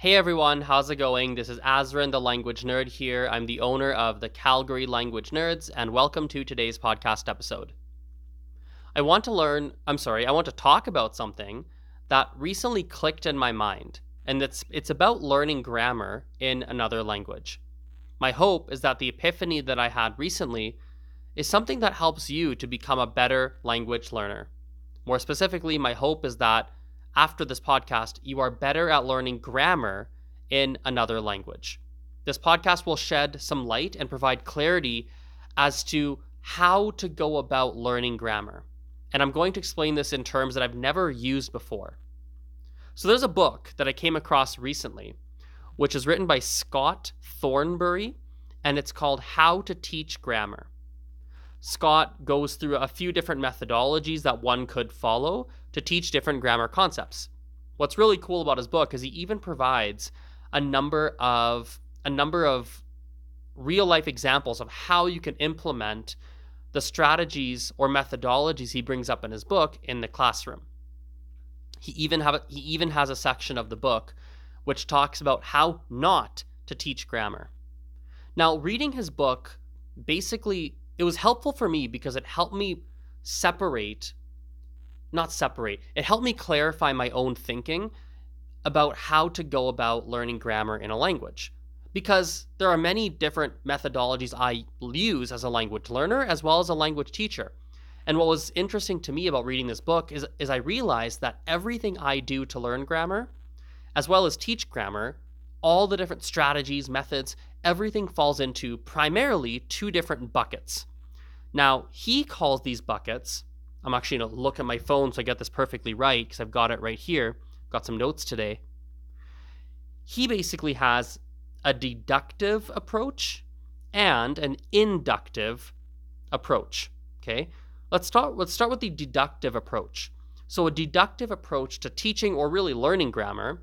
Hey everyone, how's it going? This is Azren, the language nerd here. I'm the owner of the Calgary Language Nerds, and welcome to today's podcast episode. I want to learn, I'm sorry, I want to talk about something that recently clicked in my mind, and it's, it's about learning grammar in another language. My hope is that the epiphany that I had recently is something that helps you to become a better language learner. More specifically, my hope is that after this podcast, you are better at learning grammar in another language. This podcast will shed some light and provide clarity as to how to go about learning grammar. And I'm going to explain this in terms that I've never used before. So, there's a book that I came across recently, which is written by Scott Thornbury, and it's called How to Teach Grammar. Scott goes through a few different methodologies that one could follow to teach different grammar concepts. What's really cool about his book is he even provides a number of a number of real life examples of how you can implement the strategies or methodologies he brings up in his book in the classroom. He even have he even has a section of the book which talks about how not to teach grammar. Now, reading his book basically it was helpful for me because it helped me separate not separate it helped me clarify my own thinking about how to go about learning grammar in a language because there are many different methodologies I use as a language learner as well as a language teacher. And what was interesting to me about reading this book is, is I realized that everything I do to learn grammar, as well as teach grammar, all the different strategies, methods, everything falls into primarily two different buckets. Now, he calls these buckets, I'm actually going to look at my phone so I get this perfectly right because I've got it right here. Got some notes today. He basically has a deductive approach and an inductive approach. Okay? Let's start let's start with the deductive approach. So a deductive approach to teaching or really learning grammar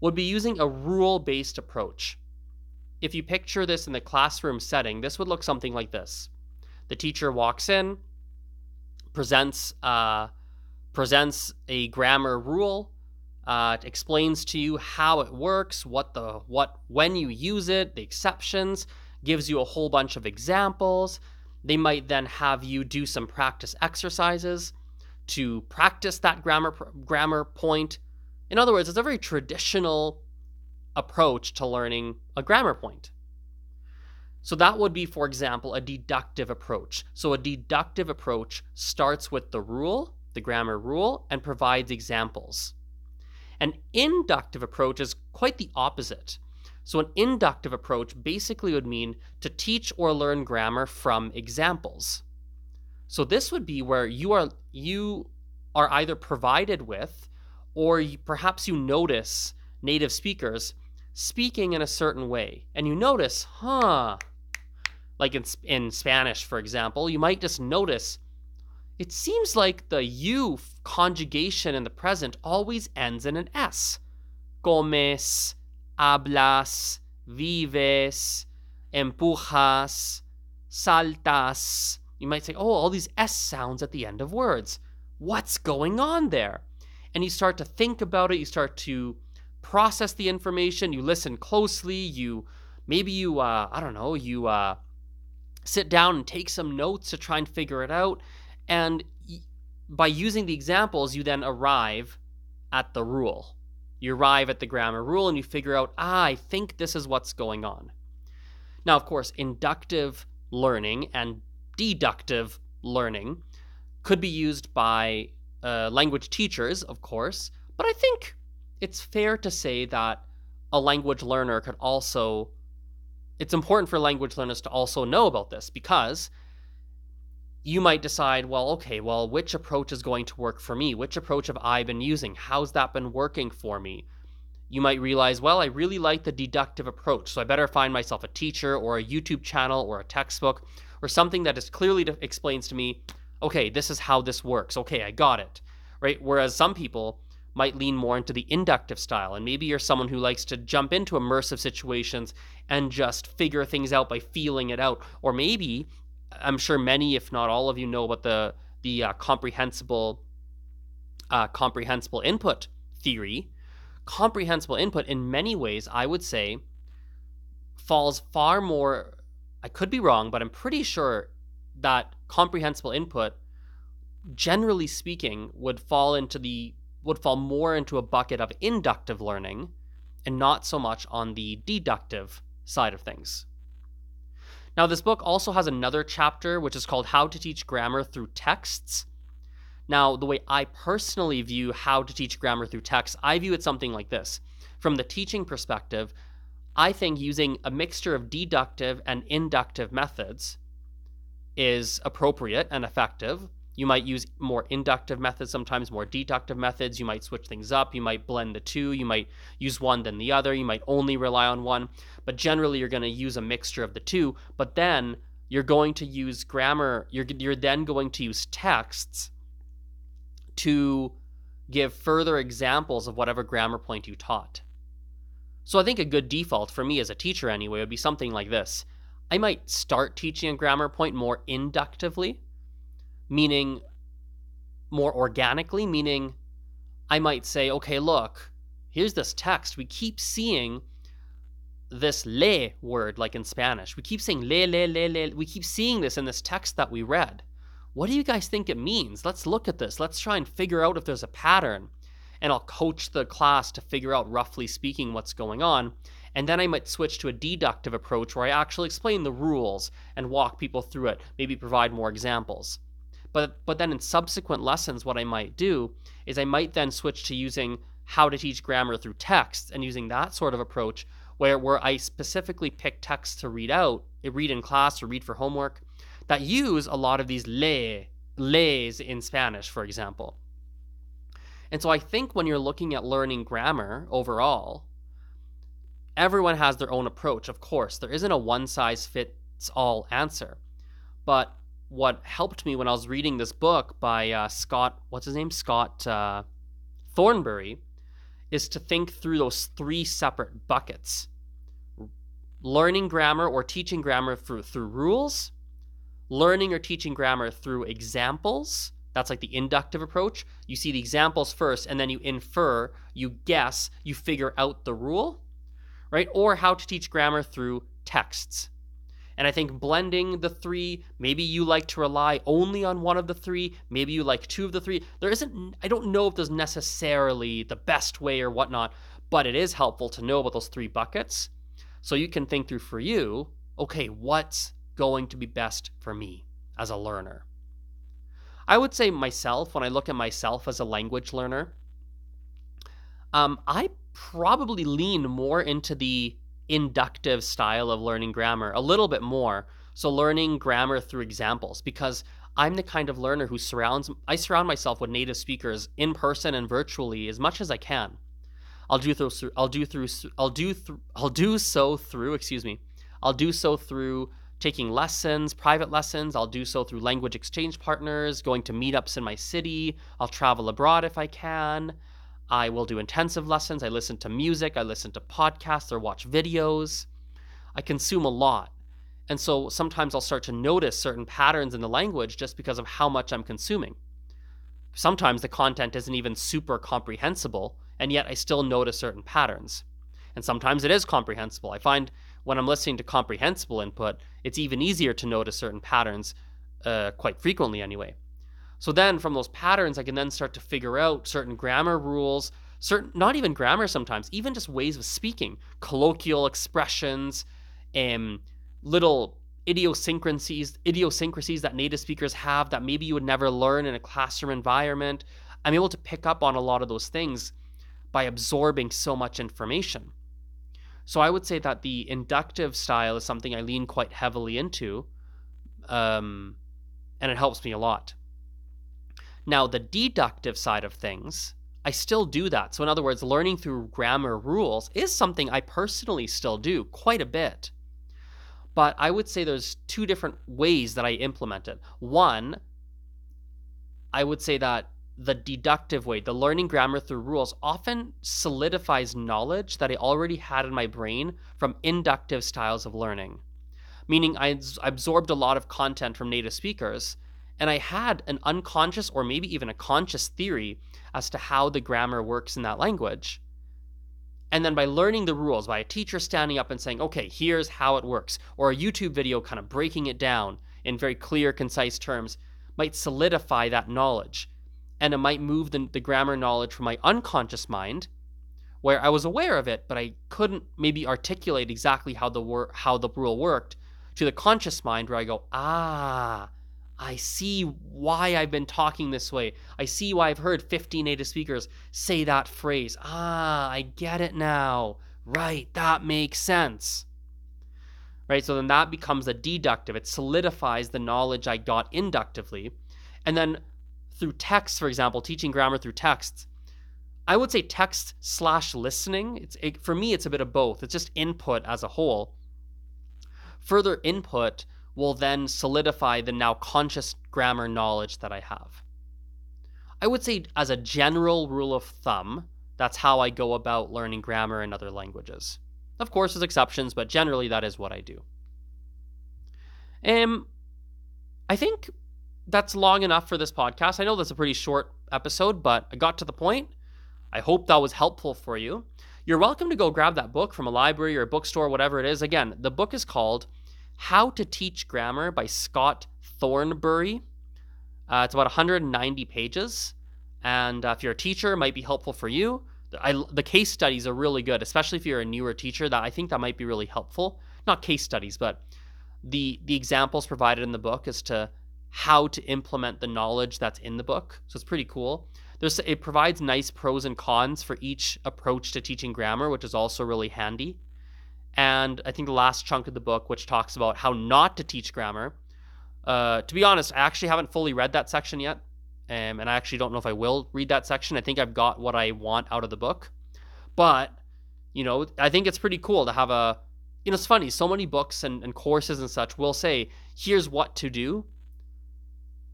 would be using a rule-based approach. If you picture this in the classroom setting, this would look something like this. The teacher walks in, presents uh, presents a grammar rule, uh, explains to you how it works, what the what when you use it, the exceptions, gives you a whole bunch of examples. They might then have you do some practice exercises to practice that grammar grammar point. In other words, it's a very traditional approach to learning a grammar point. So that would be, for example, a deductive approach. So a deductive approach starts with the rule, the grammar rule, and provides examples. An inductive approach is quite the opposite. So an inductive approach basically would mean to teach or learn grammar from examples. So this would be where you are you are either provided with or perhaps you notice native speakers speaking in a certain way and you notice, huh, like in, in Spanish, for example, you might just notice it seems like the you conjugation in the present always ends in an S. Comes, hablas, vives, empujas, saltas. You might say, oh, all these S sounds at the end of words. What's going on there? And you start to think about it, you start to process the information, you listen closely, you maybe you, uh, I don't know, you, uh, sit down and take some notes to try and figure it out. And by using the examples, you then arrive at the rule. You arrive at the grammar rule and you figure out, ah, I think this is what's going on. Now, of course, inductive learning and deductive learning could be used by uh, language teachers, of course, but I think it's fair to say that a language learner could also it's important for language learners to also know about this because you might decide, well, okay, well, which approach is going to work for me? Which approach have I been using? How's that been working for me? You might realize, well, I really like the deductive approach, so I better find myself a teacher or a YouTube channel or a textbook or something that is clearly explains to me, okay, this is how this works. Okay, I got it. Right? Whereas some people might lean more into the inductive style. And maybe you're someone who likes to jump into immersive situations and just figure things out by feeling it out. Or maybe, I'm sure many, if not all of you, know about the the uh, comprehensible uh, comprehensible input theory. comprehensible input, in many ways, I would say, falls far more. I could be wrong, but I'm pretty sure that comprehensible input, generally speaking, would fall into the would fall more into a bucket of inductive learning and not so much on the deductive side of things. Now, this book also has another chapter which is called How to Teach Grammar Through Texts. Now, the way I personally view how to teach grammar through text, I view it something like this. From the teaching perspective, I think using a mixture of deductive and inductive methods is appropriate and effective. You might use more inductive methods, sometimes more deductive methods. You might switch things up. You might blend the two. You might use one, then the other. You might only rely on one. But generally, you're going to use a mixture of the two. But then you're going to use grammar, you're, you're then going to use texts to give further examples of whatever grammar point you taught. So I think a good default for me as a teacher, anyway, would be something like this. I might start teaching a grammar point more inductively meaning more organically, meaning I might say, okay, look, here's this text. We keep seeing this le word like in Spanish. We keep saying le, le, le, le. We keep seeing this in this text that we read. What do you guys think it means? Let's look at this. Let's try and figure out if there's a pattern. And I'll coach the class to figure out, roughly speaking, what's going on. And then I might switch to a deductive approach where I actually explain the rules and walk people through it, maybe provide more examples. But but then in subsequent lessons, what I might do is I might then switch to using how to teach grammar through text and using that sort of approach where where I specifically pick texts to read out, read in class or read for homework that use a lot of these le les in Spanish, for example. And so I think when you're looking at learning grammar overall, everyone has their own approach. Of course, there isn't a one size fits all answer. But what helped me when I was reading this book by uh, Scott, what's his name? Scott uh, Thornbury, is to think through those three separate buckets learning grammar or teaching grammar through, through rules, learning or teaching grammar through examples. That's like the inductive approach. You see the examples first, and then you infer, you guess, you figure out the rule, right? Or how to teach grammar through texts. And I think blending the three, maybe you like to rely only on one of the three, maybe you like two of the three. There isn't, I don't know if there's necessarily the best way or whatnot, but it is helpful to know about those three buckets. So you can think through for you, okay, what's going to be best for me as a learner? I would say myself, when I look at myself as a language learner, um, I probably lean more into the inductive style of learning grammar a little bit more. So learning grammar through examples because I'm the kind of learner who surrounds I surround myself with native speakers in person and virtually as much as I can. I'll do through I'll do through I'll do th- I'll do so through, excuse me. I'll do so through taking lessons, private lessons. I'll do so through language exchange partners, going to meetups in my city. I'll travel abroad if I can. I will do intensive lessons. I listen to music. I listen to podcasts or watch videos. I consume a lot. And so sometimes I'll start to notice certain patterns in the language just because of how much I'm consuming. Sometimes the content isn't even super comprehensible, and yet I still notice certain patterns. And sometimes it is comprehensible. I find when I'm listening to comprehensible input, it's even easier to notice certain patterns, uh, quite frequently anyway. So then from those patterns, I can then start to figure out certain grammar rules, certain not even grammar sometimes, even just ways of speaking, colloquial expressions, and little idiosyncrasies, idiosyncrasies that native speakers have that maybe you would never learn in a classroom environment. I'm able to pick up on a lot of those things by absorbing so much information. So I would say that the inductive style is something I lean quite heavily into, um, and it helps me a lot. Now, the deductive side of things, I still do that. So, in other words, learning through grammar rules is something I personally still do quite a bit. But I would say there's two different ways that I implement it. One, I would say that the deductive way, the learning grammar through rules, often solidifies knowledge that I already had in my brain from inductive styles of learning. Meaning, I absorbed a lot of content from native speakers and I had an unconscious or maybe even a conscious theory as to how the grammar works in that language. And then by learning the rules, by a teacher standing up and saying, okay, here's how it works, or a YouTube video kind of breaking it down in very clear, concise terms, might solidify that knowledge. And it might move the, the grammar knowledge from my unconscious mind, where I was aware of it, but I couldn't maybe articulate exactly how the wor- how the rule worked, to the conscious mind where I go, ah, I see why I've been talking this way. I see why I've heard 15 native speakers say that phrase. Ah, I get it now. Right, that makes sense. Right, so then that becomes a deductive. It solidifies the knowledge I got inductively. And then through text, for example, teaching grammar through texts, I would say text slash listening. It's it, for me, it's a bit of both. It's just input as a whole. Further input will then solidify the now conscious grammar knowledge that I have. I would say, as a general rule of thumb, that's how I go about learning grammar in other languages. Of course, there's exceptions, but generally that is what I do. Um, I think that's long enough for this podcast. I know that's a pretty short episode, but I got to the point. I hope that was helpful for you. You're welcome to go grab that book from a library or a bookstore, whatever it is. Again, the book is called how to Teach Grammar by Scott Thornbury. Uh, it's about 190 pages. And uh, if you're a teacher, it might be helpful for you. I, the case studies are really good, especially if you're a newer teacher. That I think that might be really helpful. Not case studies, but the the examples provided in the book as to how to implement the knowledge that's in the book. So it's pretty cool. There's it provides nice pros and cons for each approach to teaching grammar, which is also really handy and I think the last chunk of the book, which talks about how not to teach grammar. Uh, to be honest, I actually haven't fully read that section yet, um, and I actually don't know if I will read that section. I think I've got what I want out of the book, but you know, I think it's pretty cool to have a. You know, it's funny. So many books and, and courses and such will say, "Here's what to do,"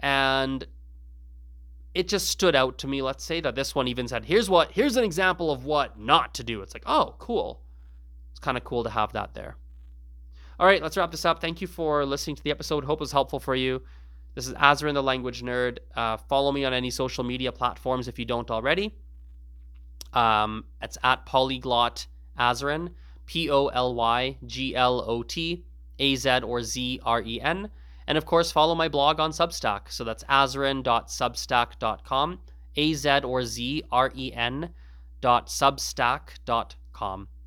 and it just stood out to me. Let's say that this one even said, "Here's what. Here's an example of what not to do." It's like, oh, cool kind of cool to have that there. All right, let's wrap this up. Thank you for listening to the episode. Hope it was helpful for you. This is Azren, the language nerd. Uh, follow me on any social media platforms if you don't already. Um, it's at polyglot Azren, P O L Y G L O T A Z or Z R E N. And of course, follow my blog on Substack. So that's azren.substack.com, A Z or Z R E N dot.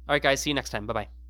All right, guys, see you next time. Bye bye.